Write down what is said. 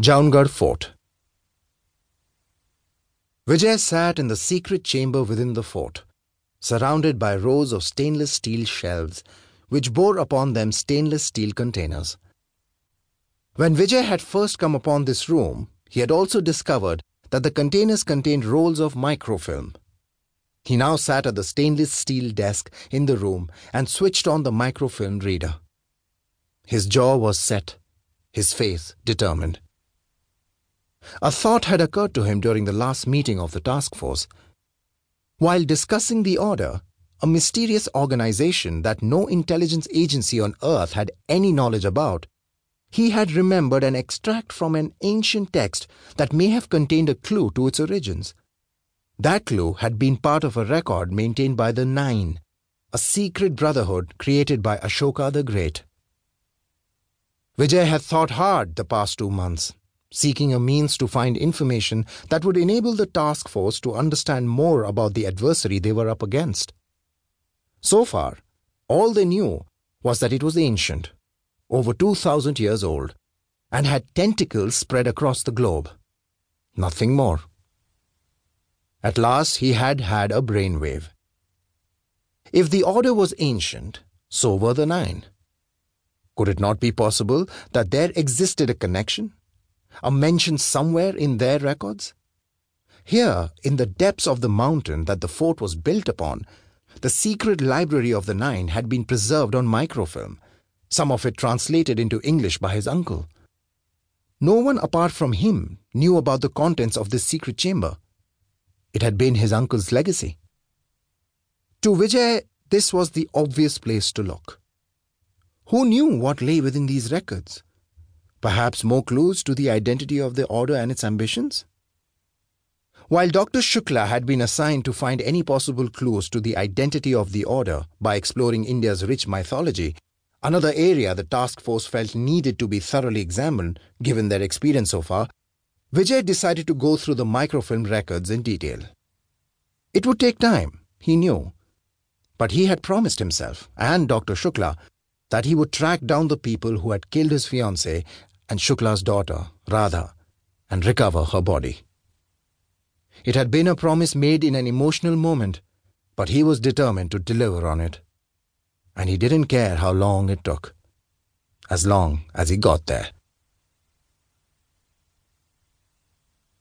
Jaungarh Fort Vijay sat in the secret chamber within the fort, surrounded by rows of stainless steel shelves, which bore upon them stainless steel containers. When Vijay had first come upon this room, he had also discovered that the containers contained rolls of microfilm. He now sat at the stainless steel desk in the room and switched on the microfilm reader. His jaw was set, his face determined. A thought had occurred to him during the last meeting of the task force. While discussing the order, a mysterious organization that no intelligence agency on Earth had any knowledge about, he had remembered an extract from an ancient text that may have contained a clue to its origins. That clue had been part of a record maintained by the Nine, a secret brotherhood created by Ashoka the Great. Vijay had thought hard the past two months seeking a means to find information that would enable the task force to understand more about the adversary they were up against. So far, all they knew was that it was ancient, over 2,000 years old, and had tentacles spread across the globe. Nothing more. At last, he had had a brainwave. If the order was ancient, so were the nine. Could it not be possible that there existed a connection? Are mentioned somewhere in their records? Here, in the depths of the mountain that the fort was built upon, the secret library of the Nine had been preserved on microfilm, some of it translated into English by his uncle. No one apart from him knew about the contents of this secret chamber. It had been his uncle's legacy. To Vijay, this was the obvious place to look. Who knew what lay within these records? Perhaps more clues to the identity of the order and its ambitions? While Dr. Shukla had been assigned to find any possible clues to the identity of the order by exploring India's rich mythology, another area the task force felt needed to be thoroughly examined, given their experience so far, Vijay decided to go through the microfilm records in detail. It would take time, he knew. But he had promised himself and Dr. Shukla that he would track down the people who had killed his fiancée and Shukla's daughter, Radha, and recover her body. It had been a promise made in an emotional moment, but he was determined to deliver on it. And he didn't care how long it took, as long as he got there.